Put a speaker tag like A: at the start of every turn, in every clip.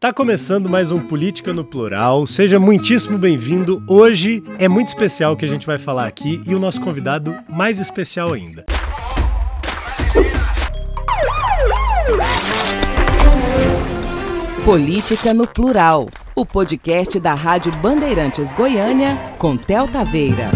A: Tá começando mais um Política no Plural. Seja muitíssimo bem-vindo. Hoje é muito especial o que a gente vai falar aqui e o nosso convidado mais especial ainda.
B: Política no Plural, o podcast da Rádio Bandeirantes Goiânia com Tel Taveira.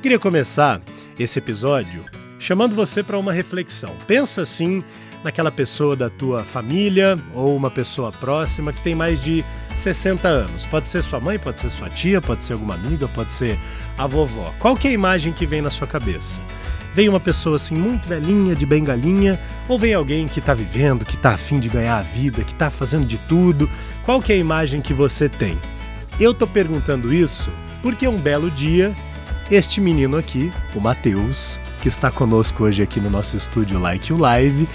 A: Queria começar esse episódio chamando você para uma reflexão. Pensa assim naquela pessoa da tua família ou uma pessoa próxima que tem mais de 60 anos. Pode ser sua mãe, pode ser sua tia, pode ser alguma amiga, pode ser a vovó. Qual que é a imagem que vem na sua cabeça? Vem uma pessoa assim muito velhinha, de bengalinha, ou vem alguém que está vivendo, que está afim de ganhar a vida, que está fazendo de tudo? Qual que é a imagem que você tem? Eu tô perguntando isso porque um belo dia este menino aqui, o Matheus, que está conosco hoje aqui no nosso estúdio Like You Live,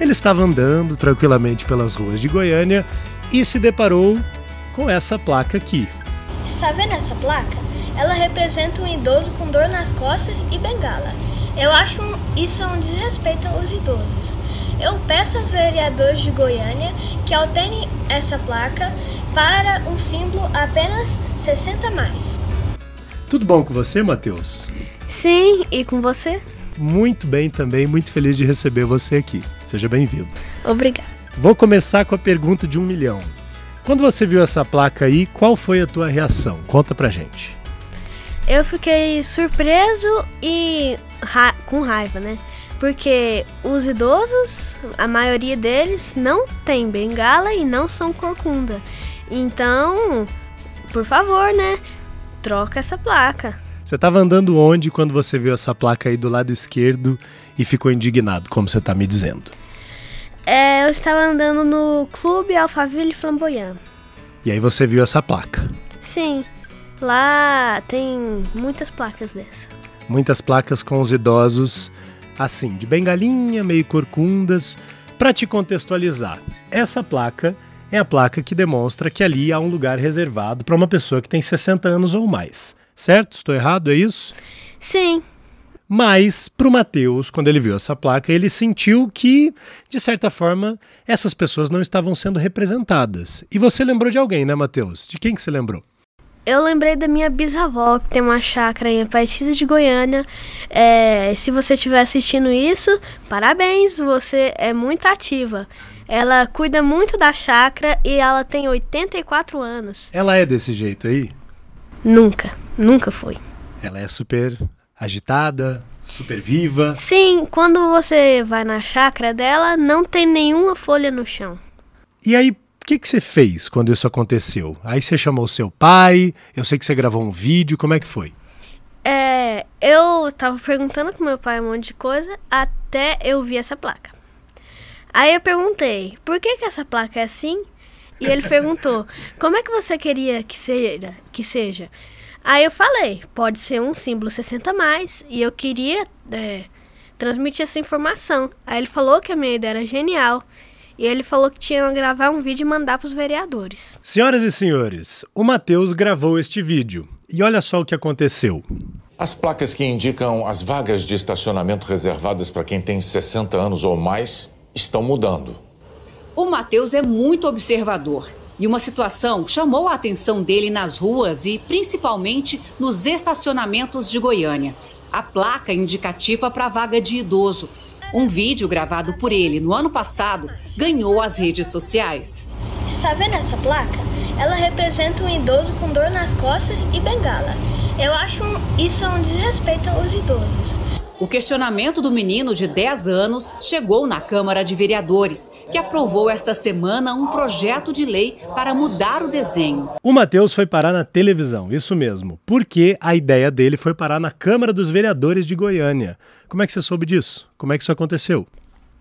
A: ele estava andando tranquilamente pelas ruas de Goiânia e se deparou com essa placa aqui.
C: Está vendo essa placa? Ela representa um idoso com dor nas costas e bengala. Eu acho isso um desrespeito aos idosos. Eu peço aos vereadores de Goiânia que alterem essa placa para um símbolo apenas 60 mais.
A: Tudo bom com você, Matheus?
C: Sim, e com você?
A: Muito bem também, muito feliz de receber você aqui. Seja bem-vindo.
C: Obrigada.
A: Vou começar com a pergunta de um milhão. Quando você viu essa placa aí, qual foi a tua reação? Conta pra gente.
C: Eu fiquei surpreso e ra com raiva, né? Porque os idosos, a maioria deles, não tem bengala e não são corcunda. Então, por favor, né? Troca essa placa.
A: Você estava andando onde quando você viu essa placa aí do lado esquerdo e ficou indignado, como você está me dizendo?
C: É, eu estava andando no Clube Alphaville Flamboyant.
A: E aí você viu essa placa?
C: Sim, lá tem muitas placas dessa.
A: Muitas placas com os idosos, assim, de bengalinha, meio corcundas. Para te contextualizar, essa placa é a placa que demonstra que ali há um lugar reservado para uma pessoa que tem 60 anos ou mais. Certo? Estou errado, é isso?
C: Sim.
A: Mas para o Mateus, quando ele viu essa placa, ele sentiu que, de certa forma, essas pessoas não estavam sendo representadas. E você lembrou de alguém, né, Mateus? De quem que você lembrou?
C: Eu lembrei da minha bisavó, que tem uma chácara em Aparecida de Goiânia. É, se você estiver assistindo isso, parabéns, você é muito ativa. Ela cuida muito da chácara e ela tem 84 anos.
A: Ela é desse jeito aí?
C: Nunca, nunca foi.
A: Ela é super agitada, super viva.
C: Sim, quando você vai na chácara dela, não tem nenhuma folha no chão.
A: E aí, o que, que você fez quando isso aconteceu? Aí você chamou seu pai, eu sei que você gravou um vídeo, como é que foi?
C: É, eu tava perguntando com meu pai um monte de coisa até eu vi essa placa. Aí eu perguntei, por que, que essa placa é assim? E ele perguntou, como é que você queria que seja? Que seja? Aí eu falei, pode ser um símbolo 60 mais, e eu queria é, transmitir essa informação. Aí ele falou que a minha ideia era genial. E ele falou que tinha que gravar um vídeo e mandar para os vereadores.
A: Senhoras e senhores, o Matheus gravou este vídeo. E olha só o que aconteceu.
D: As placas que indicam as vagas de estacionamento reservadas para quem tem 60 anos ou mais estão mudando.
B: O Matheus é muito observador e uma situação chamou a atenção dele nas ruas e principalmente nos estacionamentos de Goiânia. A placa indicativa para a vaga de idoso. Um vídeo gravado por ele no ano passado ganhou as redes sociais.
C: Está vendo essa placa? Ela representa um idoso com dor nas costas e bengala. Eu acho isso um desrespeito aos idosos.
B: O questionamento do menino de 10 anos chegou na Câmara de Vereadores, que aprovou esta semana um projeto de lei para mudar o desenho.
A: O Matheus foi parar na televisão, isso mesmo, porque a ideia dele foi parar na Câmara dos Vereadores de Goiânia. Como é que você soube disso? Como é que isso aconteceu?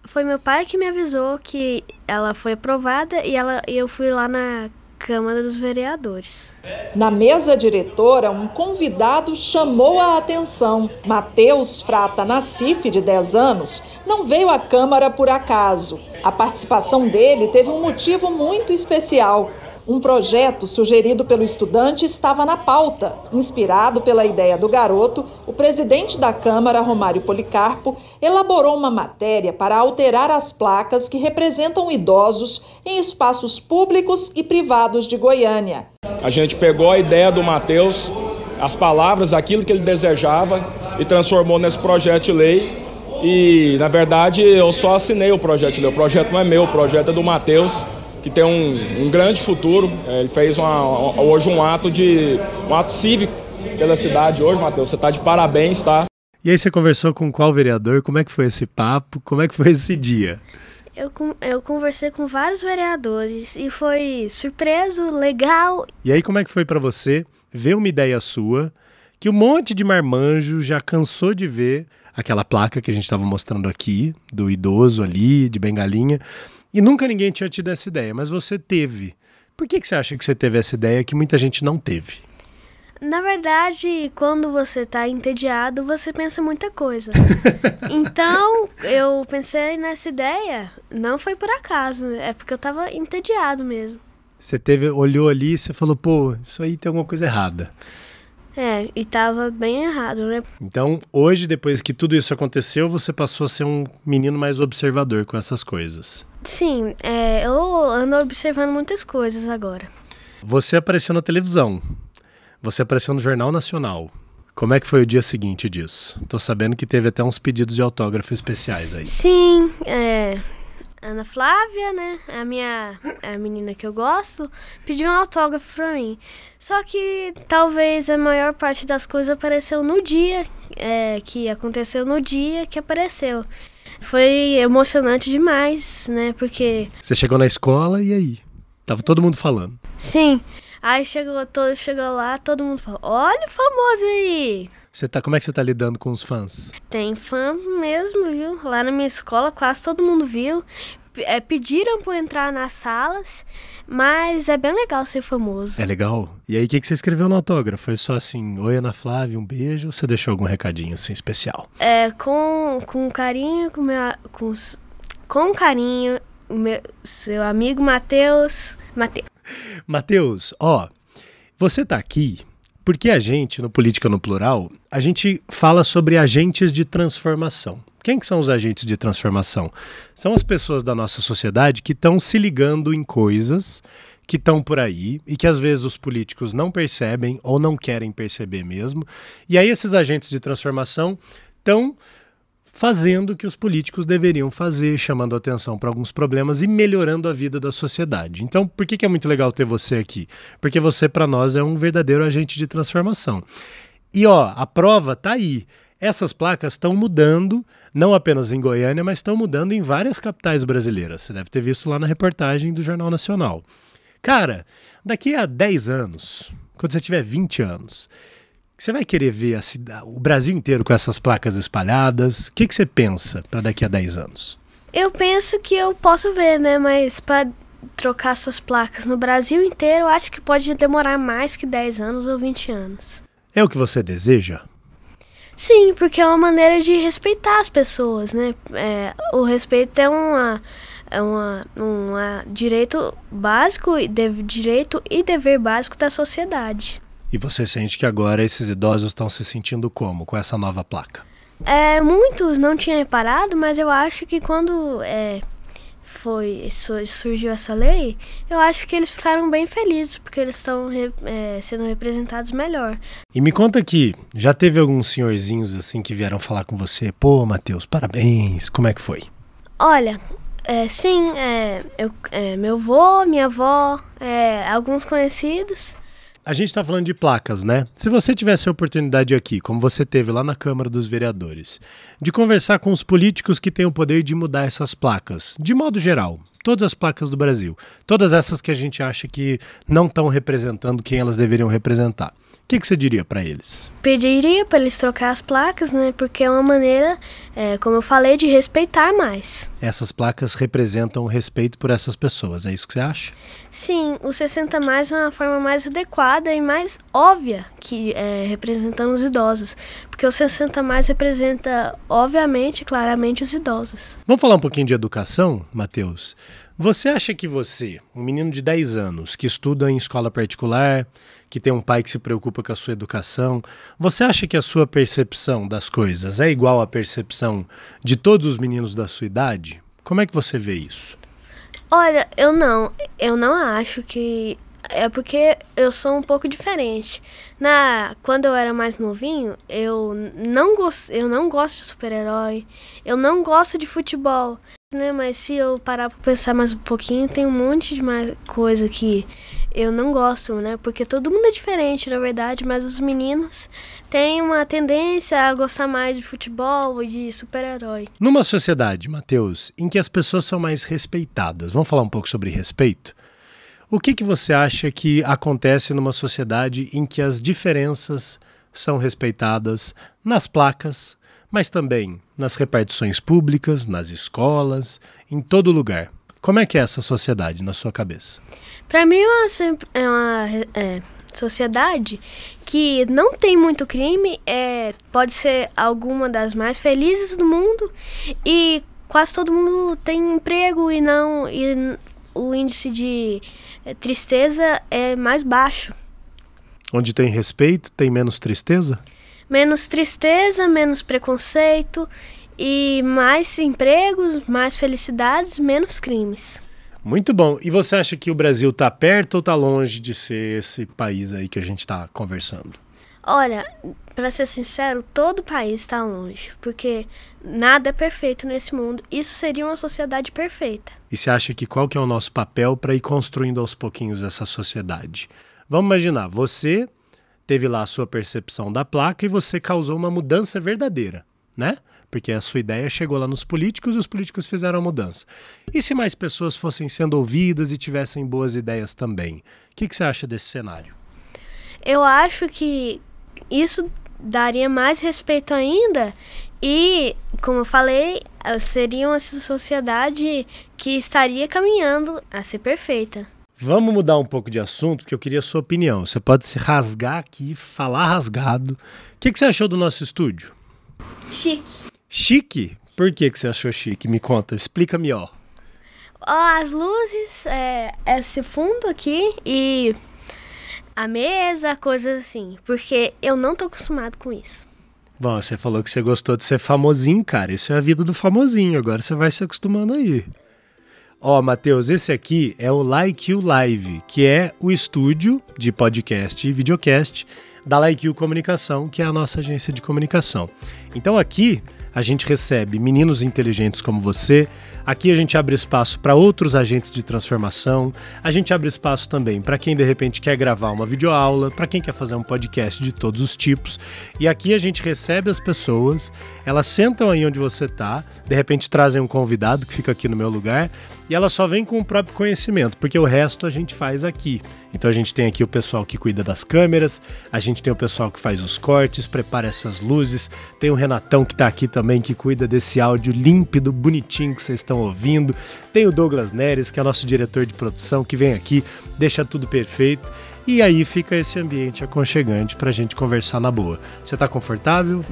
C: Foi meu pai que me avisou que ela foi aprovada e ela, eu fui lá na Câmara dos Vereadores.
E: Na mesa diretora, um convidado chamou a atenção. Matheus Frata Nassif, de 10 anos, não veio à Câmara por acaso. A participação dele teve um motivo muito especial. Um projeto sugerido pelo estudante estava na pauta. Inspirado pela ideia do garoto, o presidente da Câmara, Romário Policarpo, elaborou uma matéria para alterar as placas que representam idosos em espaços públicos e privados de Goiânia.
F: A gente pegou a ideia do Matheus, as palavras, aquilo que ele desejava e transformou nesse projeto de lei. E, na verdade, eu só assinei o projeto de lei. O projeto não é meu, o projeto é do Matheus que tem um, um grande futuro. É, ele fez uma, hoje um ato de um ato cívico pela cidade hoje, Matheus. Você está de parabéns, tá?
A: E aí você conversou com qual vereador? Como é que foi esse papo? Como é que foi esse dia?
C: Eu, eu conversei com vários vereadores e foi surpreso, legal.
A: E aí como é que foi para você ver uma ideia sua que um monte de marmanjo já cansou de ver aquela placa que a gente estava mostrando aqui do idoso ali de bengalinha e nunca ninguém tinha tido essa ideia, mas você teve. Por que, que você acha que você teve essa ideia que muita gente não teve?
C: Na verdade, quando você está entediado, você pensa muita coisa. então, eu pensei nessa ideia, não foi por acaso, é porque eu estava entediado mesmo.
A: Você teve, olhou ali e você falou, pô, isso aí tem alguma coisa errada.
C: É, e tava bem errado, né?
A: Então, hoje, depois que tudo isso aconteceu, você passou a ser um menino mais observador com essas coisas.
C: Sim, é, eu ando observando muitas coisas agora.
A: Você apareceu na televisão. Você apareceu no Jornal Nacional. Como é que foi o dia seguinte disso? Tô sabendo que teve até uns pedidos de autógrafo especiais aí.
C: Sim, é, Ana Flávia, né? A minha a menina que eu gosto, pediu um autógrafo pra mim. Só que talvez a maior parte das coisas apareceu no dia, é, que aconteceu no dia que apareceu. Foi emocionante demais, né? Porque.
A: Você chegou na escola e aí? Tava todo mundo falando.
C: Sim. Aí chegou, todo, chegou lá, todo mundo falou: Olha o famoso aí!
A: Você tá, como é que você tá lidando com os fãs?
C: Tem fã mesmo, viu? Lá na minha escola quase todo mundo viu. É, pediram para entrar nas salas, mas é bem legal ser famoso.
A: É legal? E aí, o que, que você escreveu no autógrafo? Foi só assim, oi Ana Flávia, um beijo, ou você deixou algum recadinho assim especial?
C: É, com, com carinho, com, meu, com, com carinho, o meu, seu amigo Matheus. Matheus.
A: Matheus, ó, você tá aqui porque a gente, no Política no Plural, a gente fala sobre agentes de transformação. Quem que são os agentes de transformação? São as pessoas da nossa sociedade que estão se ligando em coisas que estão por aí e que às vezes os políticos não percebem ou não querem perceber mesmo. E aí esses agentes de transformação estão fazendo o que os políticos deveriam fazer, chamando atenção para alguns problemas e melhorando a vida da sociedade. Então, por que, que é muito legal ter você aqui? Porque você, para nós, é um verdadeiro agente de transformação. E ó, a prova tá aí. Essas placas estão mudando, não apenas em Goiânia, mas estão mudando em várias capitais brasileiras. Você deve ter visto lá na reportagem do Jornal Nacional. Cara, daqui a 10 anos, quando você tiver 20 anos, você vai querer ver cidade, o Brasil inteiro com essas placas espalhadas? O que, que você pensa para daqui a 10 anos?
C: Eu penso que eu posso ver, né? Mas para trocar suas placas no Brasil inteiro, eu acho que pode demorar mais que 10 anos ou 20 anos.
A: É o que você deseja?
C: Sim, porque é uma maneira de respeitar as pessoas, né? É, o respeito é uma é uma, um direito básico, de, direito e dever básico da sociedade.
A: E você sente que agora esses idosos estão se sentindo como com essa nova placa?
C: É, muitos não tinham reparado, mas eu acho que quando é, foi surgiu essa lei, eu acho que eles ficaram bem felizes porque eles estão é, sendo representados melhor.
A: E me conta aqui, já teve alguns senhorzinhos assim que vieram falar com você? Pô, Matheus, parabéns. Como é que foi?
C: Olha, é, sim, é, eu, é, meu avô, minha avó, é, alguns conhecidos
A: a gente está falando de placas, né? Se você tivesse a oportunidade aqui, como você teve lá na Câmara dos Vereadores, de conversar com os políticos que têm o poder de mudar essas placas, de modo geral, todas as placas do Brasil, todas essas que a gente acha que não estão representando quem elas deveriam representar. O que, que você diria para eles?
C: Pediria para eles trocar as placas, né? Porque é uma maneira, é, como eu falei, de respeitar mais.
A: Essas placas representam o respeito por essas pessoas, é isso que você acha?
C: Sim, o 60 mais é uma forma mais adequada e mais óbvia que é, representando os idosos. Porque o 60 mais representa, obviamente, claramente, os idosos.
A: Vamos falar um pouquinho de educação, Matheus? Você acha que você, um menino de 10 anos, que estuda em escola particular, que tem um pai que se preocupa com a sua educação, você acha que a sua percepção das coisas é igual à percepção de todos os meninos da sua idade? Como é que você vê isso?
C: Olha, eu não. Eu não acho que. É porque eu sou um pouco diferente. Na quando eu era mais novinho, eu não gosto, eu não gosto de super-herói. Eu não gosto de futebol né? Mas se eu parar para pensar mais um pouquinho, tem um monte de mais coisa que eu não gosto, né? Porque todo mundo é diferente, na verdade, mas os meninos têm uma tendência a gostar mais de futebol e de super-herói.
A: Numa sociedade, Matheus, em que as pessoas são mais respeitadas, vamos falar um pouco sobre respeito? O que, que você acha que acontece numa sociedade em que as diferenças são respeitadas nas placas, mas também nas repartições públicas, nas escolas, em todo lugar. Como é que é essa sociedade na sua cabeça?
C: Para mim é uma, é, sociedade que não tem muito crime, é, pode ser alguma das mais felizes do mundo e quase todo mundo tem emprego e não e o índice de é, tristeza é mais baixo.
A: Onde tem respeito, tem menos tristeza?
C: Menos tristeza, menos preconceito e mais empregos, mais felicidades, menos crimes.
A: Muito bom. E você acha que o Brasil está perto ou está longe de ser esse país aí que a gente está conversando?
C: Olha, para ser sincero, todo o país está longe, porque nada é perfeito nesse mundo. Isso seria uma sociedade perfeita.
A: E você acha que qual que é o nosso papel para ir construindo aos pouquinhos essa sociedade? Vamos imaginar, você teve lá a sua percepção da placa e você causou uma mudança verdadeira, né? Porque a sua ideia chegou lá nos políticos e os políticos fizeram a mudança. E se mais pessoas fossem sendo ouvidas e tivessem boas ideias também? O que, que você acha desse cenário?
C: Eu acho que isso daria mais respeito ainda e, como eu falei, seria uma sociedade que estaria caminhando a ser perfeita.
A: Vamos mudar um pouco de assunto, porque eu queria a sua opinião. Você pode se rasgar aqui, falar rasgado. O que, que você achou do nosso estúdio?
C: Chique.
A: Chique? Por que, que você achou chique? Me conta, explica melhor.
C: As luzes, é, esse fundo aqui e a mesa, coisas assim. Porque eu não tô acostumado com isso.
A: Bom, você falou que você gostou de ser famosinho, cara. Isso é a vida do famosinho. Agora você vai se acostumando aí. Ó, oh, Matheus, esse aqui é o Like You Live, que é o estúdio de podcast e videocast da Like You Comunicação, que é a nossa agência de comunicação. Então aqui a gente recebe meninos inteligentes como você, Aqui a gente abre espaço para outros agentes de transformação, a gente abre espaço também para quem de repente quer gravar uma videoaula, para quem quer fazer um podcast de todos os tipos. E aqui a gente recebe as pessoas, elas sentam aí onde você está, de repente trazem um convidado que fica aqui no meu lugar, e ela só vem com o próprio conhecimento, porque o resto a gente faz aqui. Então a gente tem aqui o pessoal que cuida das câmeras, a gente tem o pessoal que faz os cortes, prepara essas luzes, tem o Renatão que está aqui também que cuida desse áudio límpido, bonitinho que vocês estão ouvindo, tem o Douglas Neres, que é nosso diretor de produção, que vem aqui, deixa tudo perfeito. E aí fica esse ambiente aconchegante para a gente conversar na boa. Você está confortável?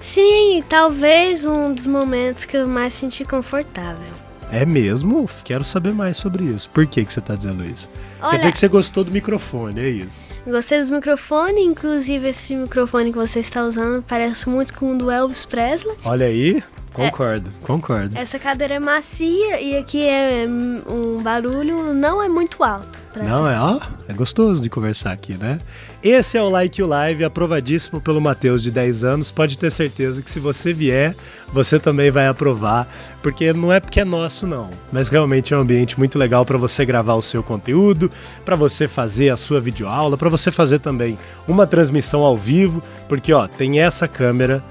C: Sim, talvez um dos momentos que eu mais senti confortável.
A: É mesmo? Quero saber mais sobre isso. Por que, que você está dizendo isso? Olha, Quer dizer que você gostou do microfone, é isso?
C: Gostei do microfone, inclusive esse microfone que você está usando parece muito com o do Elvis Presley.
A: Olha aí, Concordo, é, concordo.
C: Essa cadeira é macia e aqui é um barulho não é muito alto.
A: Não, ser. é, ó, é gostoso de conversar aqui, né? Esse é o Like You Live, aprovadíssimo pelo Matheus de 10 anos. Pode ter certeza que se você vier, você também vai aprovar, porque não é porque é nosso não, mas realmente é um ambiente muito legal para você gravar o seu conteúdo, para você fazer a sua videoaula, para você fazer também uma transmissão ao vivo, porque ó, tem essa câmera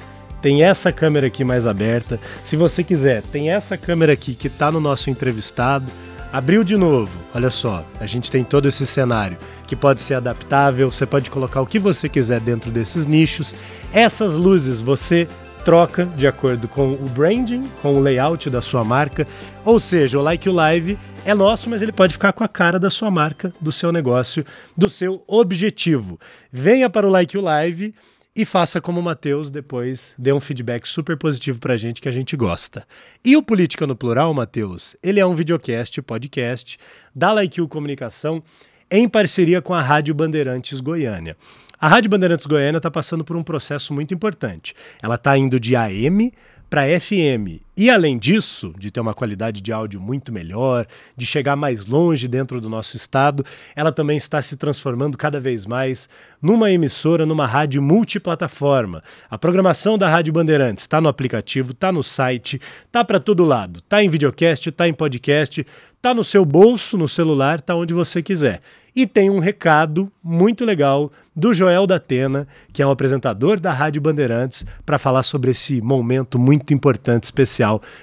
A: tem essa câmera aqui mais aberta. Se você quiser, tem essa câmera aqui que está no nosso entrevistado. Abriu de novo, olha só, a gente tem todo esse cenário que pode ser adaptável, você pode colocar o que você quiser dentro desses nichos. Essas luzes você troca de acordo com o branding, com o layout da sua marca. Ou seja, o Like You Live é nosso, mas ele pode ficar com a cara da sua marca, do seu negócio, do seu objetivo. Venha para o Like You Live e faça como o Matheus depois, dê um feedback super positivo pra gente que a gente gosta. E o Política no Plural, Matheus, ele é um videocast, podcast da Like Comunicação em parceria com a Rádio Bandeirantes Goiânia. A Rádio Bandeirantes Goiânia está passando por um processo muito importante. Ela está indo de AM para FM. E além disso, de ter uma qualidade de áudio muito melhor, de chegar mais longe dentro do nosso estado, ela também está se transformando cada vez mais numa emissora, numa rádio multiplataforma. A programação da Rádio Bandeirantes está no aplicativo, está no site, está para todo lado. Está em videocast, está em podcast, está no seu bolso, no celular, está onde você quiser. E tem um recado muito legal do Joel da Atena, que é um apresentador da Rádio Bandeirantes, para falar sobre esse momento muito importante, especial,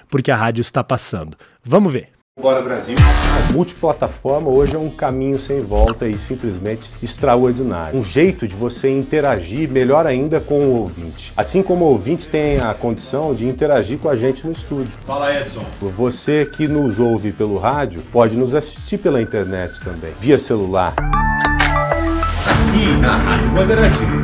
A: porque a rádio está passando. Vamos ver.
G: Bora Brasil. A multiplataforma hoje é um caminho sem volta e simplesmente extraordinário. Um jeito de você interagir melhor ainda com o ouvinte. Assim como o ouvinte tem a condição de interagir com a gente no estúdio.
H: Fala Edson.
G: Você que nos ouve pelo rádio pode nos assistir pela internet também, via celular.
H: Aqui na Rádio Bandeirantes.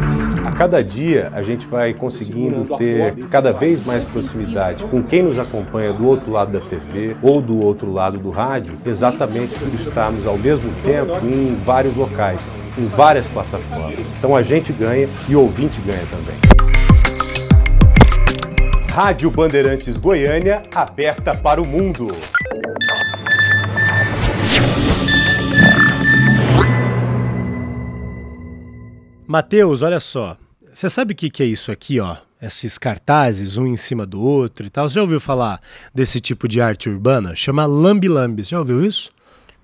G: Cada dia a gente vai conseguindo ter cada vez mais proximidade com quem nos acompanha do outro lado da TV ou do outro lado do rádio, exatamente por estarmos ao mesmo tempo em vários locais, em várias plataformas. Então a gente ganha e o ouvinte ganha também. Rádio Bandeirantes Goiânia, aberta para o mundo.
A: Matheus, olha só. Você sabe o que, que é isso aqui, ó? Esses cartazes, um em cima do outro e tal. Você já ouviu falar desse tipo de arte urbana? Chama Lambi Lambi. Você já ouviu isso?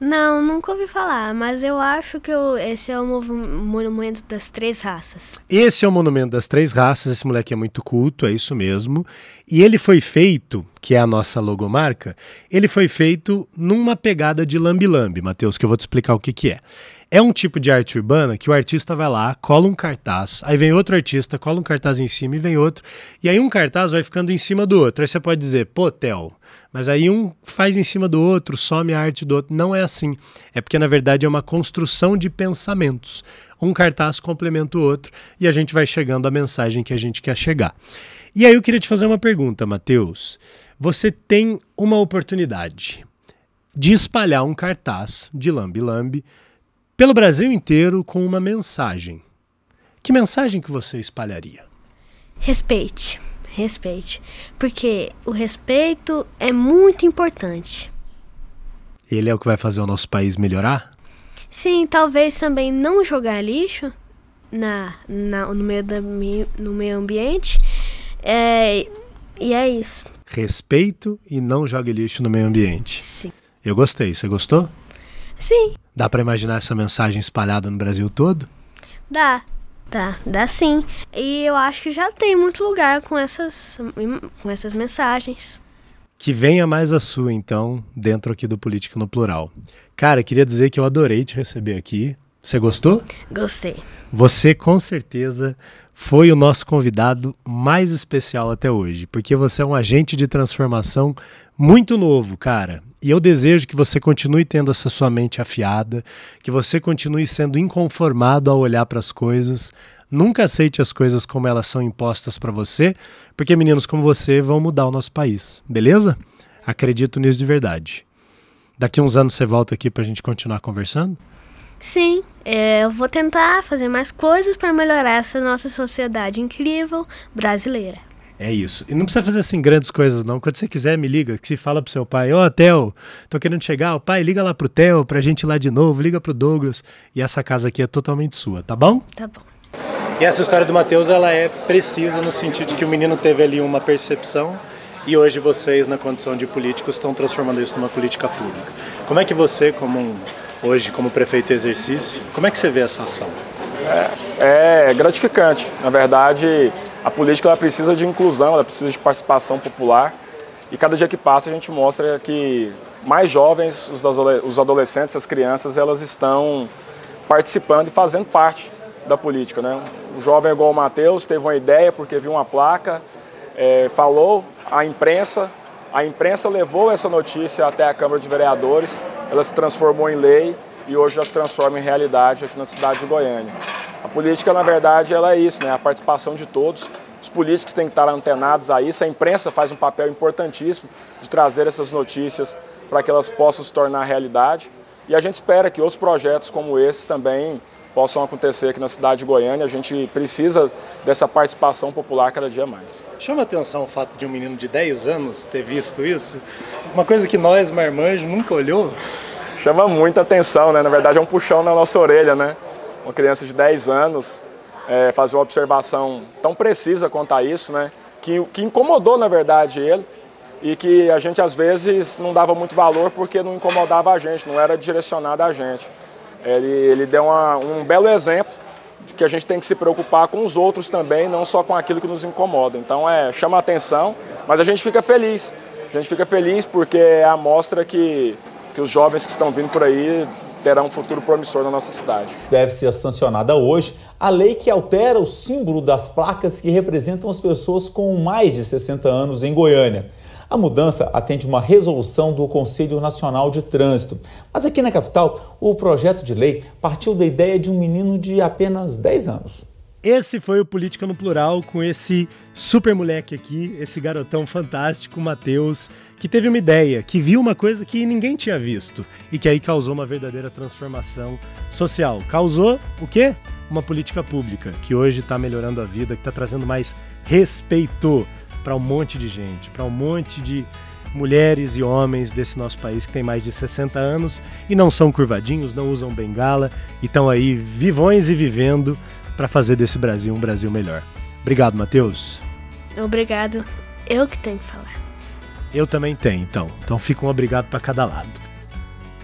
C: Não, nunca ouvi falar, mas eu acho que eu- esse é o monumento das três raças.
A: Esse é o Monumento das Três Raças. Esse moleque é muito culto, é isso mesmo. E ele foi feito, que é a nossa logomarca, ele foi feito numa pegada de lambi-lambi, Matheus, que eu vou te explicar o que, que é. É um tipo de arte urbana que o artista vai lá, cola um cartaz, aí vem outro artista, cola um cartaz em cima e vem outro, e aí um cartaz vai ficando em cima do outro. Aí você pode dizer, pô, Theo, mas aí um faz em cima do outro, some a arte do outro. Não é assim. É porque, na verdade, é uma construção de pensamentos. Um cartaz complementa o outro e a gente vai chegando à mensagem que a gente quer chegar. E aí eu queria te fazer uma pergunta, Matheus. Você tem uma oportunidade de espalhar um cartaz de lambi-lambi pelo Brasil inteiro com uma mensagem. Que mensagem que você espalharia?
C: Respeite, respeite, porque o respeito é muito importante.
A: Ele é o que vai fazer o nosso país melhorar?
C: Sim, talvez também não jogar lixo na, na- no, meio da, no meio ambiente. É, e é isso.
A: Respeito e não jogue lixo no meio ambiente.
C: Sim.
A: Eu gostei. Você gostou?
C: Sim,
A: Dá para imaginar essa mensagem espalhada no Brasil todo?
C: dá. Dá, dá sim. E eu acho que já tem muito lugar com essas, com essas mensagens.
A: Que venha mais a sua, então, dentro aqui do Política no Plural. Cara, queria dizer que eu adorei te receber aqui. Você gostou?
C: Gostei.
A: Você com certeza foi o nosso convidado mais especial até hoje, porque você é um agente de transformação muito novo, cara. E eu desejo que você continue tendo essa sua mente afiada, que você continue sendo inconformado ao olhar para as coisas. Nunca aceite as coisas como elas são impostas para você, porque meninos como você vão mudar o nosso país, beleza? Acredito nisso de verdade. Daqui uns anos você volta aqui para a gente continuar conversando?
C: Sim, é, eu vou tentar fazer mais coisas para melhorar essa nossa sociedade incrível brasileira.
A: É isso. E não precisa fazer assim grandes coisas, não. Quando você quiser, me liga, que se fala pro seu pai, ó, Theo, tô querendo chegar, o pai, liga lá pro Theo pra gente ir lá de novo, liga pro Douglas. E essa casa aqui é totalmente sua, tá bom?
C: Tá bom.
A: E essa história do Matheus, ela é precisa no sentido de que o menino teve ali uma percepção e hoje vocês, na condição de políticos, estão transformando isso numa política pública. Como é que você, como um, hoje, como prefeito em exercício, como é que você vê essa ação?
F: É gratificante. Na verdade, a política ela precisa de inclusão, ela precisa de participação popular. E cada dia que passa a gente mostra que mais jovens, os adole- os adolescentes, as crianças, elas estão participando e fazendo parte da política. Né? Um jovem igual o Matheus teve uma ideia porque viu uma placa, eh, falou à imprensa, a imprensa levou essa notícia até a Câmara de Vereadores, ela se transformou em lei e hoje já se transforma em realidade aqui na cidade de Goiânia. A política, na verdade, ela é isso, né? A participação de todos. Os políticos têm que estar antenados a isso. A imprensa faz um papel importantíssimo de trazer essas notícias para que elas possam se tornar realidade. E a gente espera que outros projetos como esse também possam acontecer aqui na cidade de Goiânia. A gente precisa dessa participação popular cada dia mais.
A: Chama atenção o fato de um menino de 10 anos ter visto isso. Uma coisa que nós, marmanjos, nunca olhou.
F: Chama muita atenção, né? Na verdade é um puxão na nossa orelha, né? Uma criança de 10 anos é, fazer uma observação tão precisa quanto a isso, né? Que, que incomodou, na verdade, ele e que a gente às vezes não dava muito valor porque não incomodava a gente, não era direcionado a gente. Ele, ele deu uma, um belo exemplo de que a gente tem que se preocupar com os outros também, não só com aquilo que nos incomoda. Então é, chama a atenção, mas a gente fica feliz. A gente fica feliz porque é a mostra que, que os jovens que estão vindo por aí terão um futuro promissor na nossa cidade.
I: Deve ser sancionada hoje a lei que altera o símbolo das placas que representam as pessoas com mais de 60 anos em Goiânia. A mudança atende uma resolução do Conselho Nacional de Trânsito. Mas aqui na capital, o projeto de lei partiu da ideia de um menino de apenas 10 anos.
A: Esse foi o Política no Plural com esse super moleque aqui, esse garotão fantástico, Matheus, que teve uma ideia, que viu uma coisa que ninguém tinha visto e que aí causou uma verdadeira transformação social. Causou o quê? Uma política pública que hoje está melhorando a vida, que está trazendo mais respeito para um monte de gente, para um monte de mulheres e homens desse nosso país que tem mais de 60 anos e não são curvadinhos, não usam bengala e estão aí vivões e vivendo para fazer desse Brasil um Brasil melhor. Obrigado, Matheus.
C: Obrigado. Eu que tenho que falar.
A: Eu também tenho, então. Então fica um obrigado para cada lado.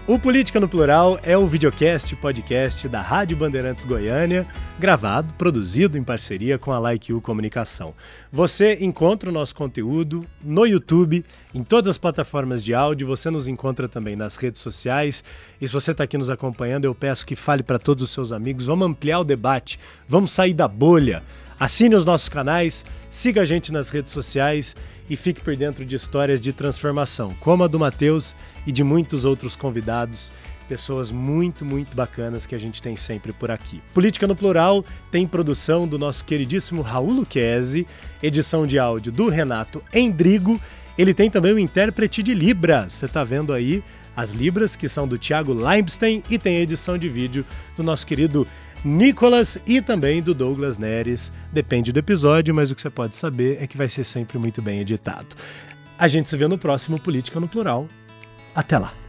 A: O Política no Plural é o videocast podcast da Rádio Bandeirantes Goiânia, gravado, produzido em parceria com a Like U Comunicação. Você encontra o nosso conteúdo no YouTube, em todas as plataformas de áudio, você nos encontra também nas redes sociais. E se você está aqui nos acompanhando, eu peço que fale para todos os seus amigos. Vamos ampliar o debate, vamos sair da bolha. Assine os nossos canais, siga a gente nas redes sociais e fique por dentro de histórias de transformação, como a do Matheus e de muitos outros convidados, pessoas muito, muito bacanas que a gente tem sempre por aqui. Política no Plural tem produção do nosso queridíssimo Raul Luquezzi, edição de áudio do Renato Endrigo. Ele tem também o intérprete de Libras. Você está vendo aí as Libras, que são do Thiago Limestein, e tem a edição de vídeo do nosso querido Nicolas e também do Douglas Neres. Depende do episódio, mas o que você pode saber é que vai ser sempre muito bem editado. A gente se vê no próximo Política no Plural. Até lá!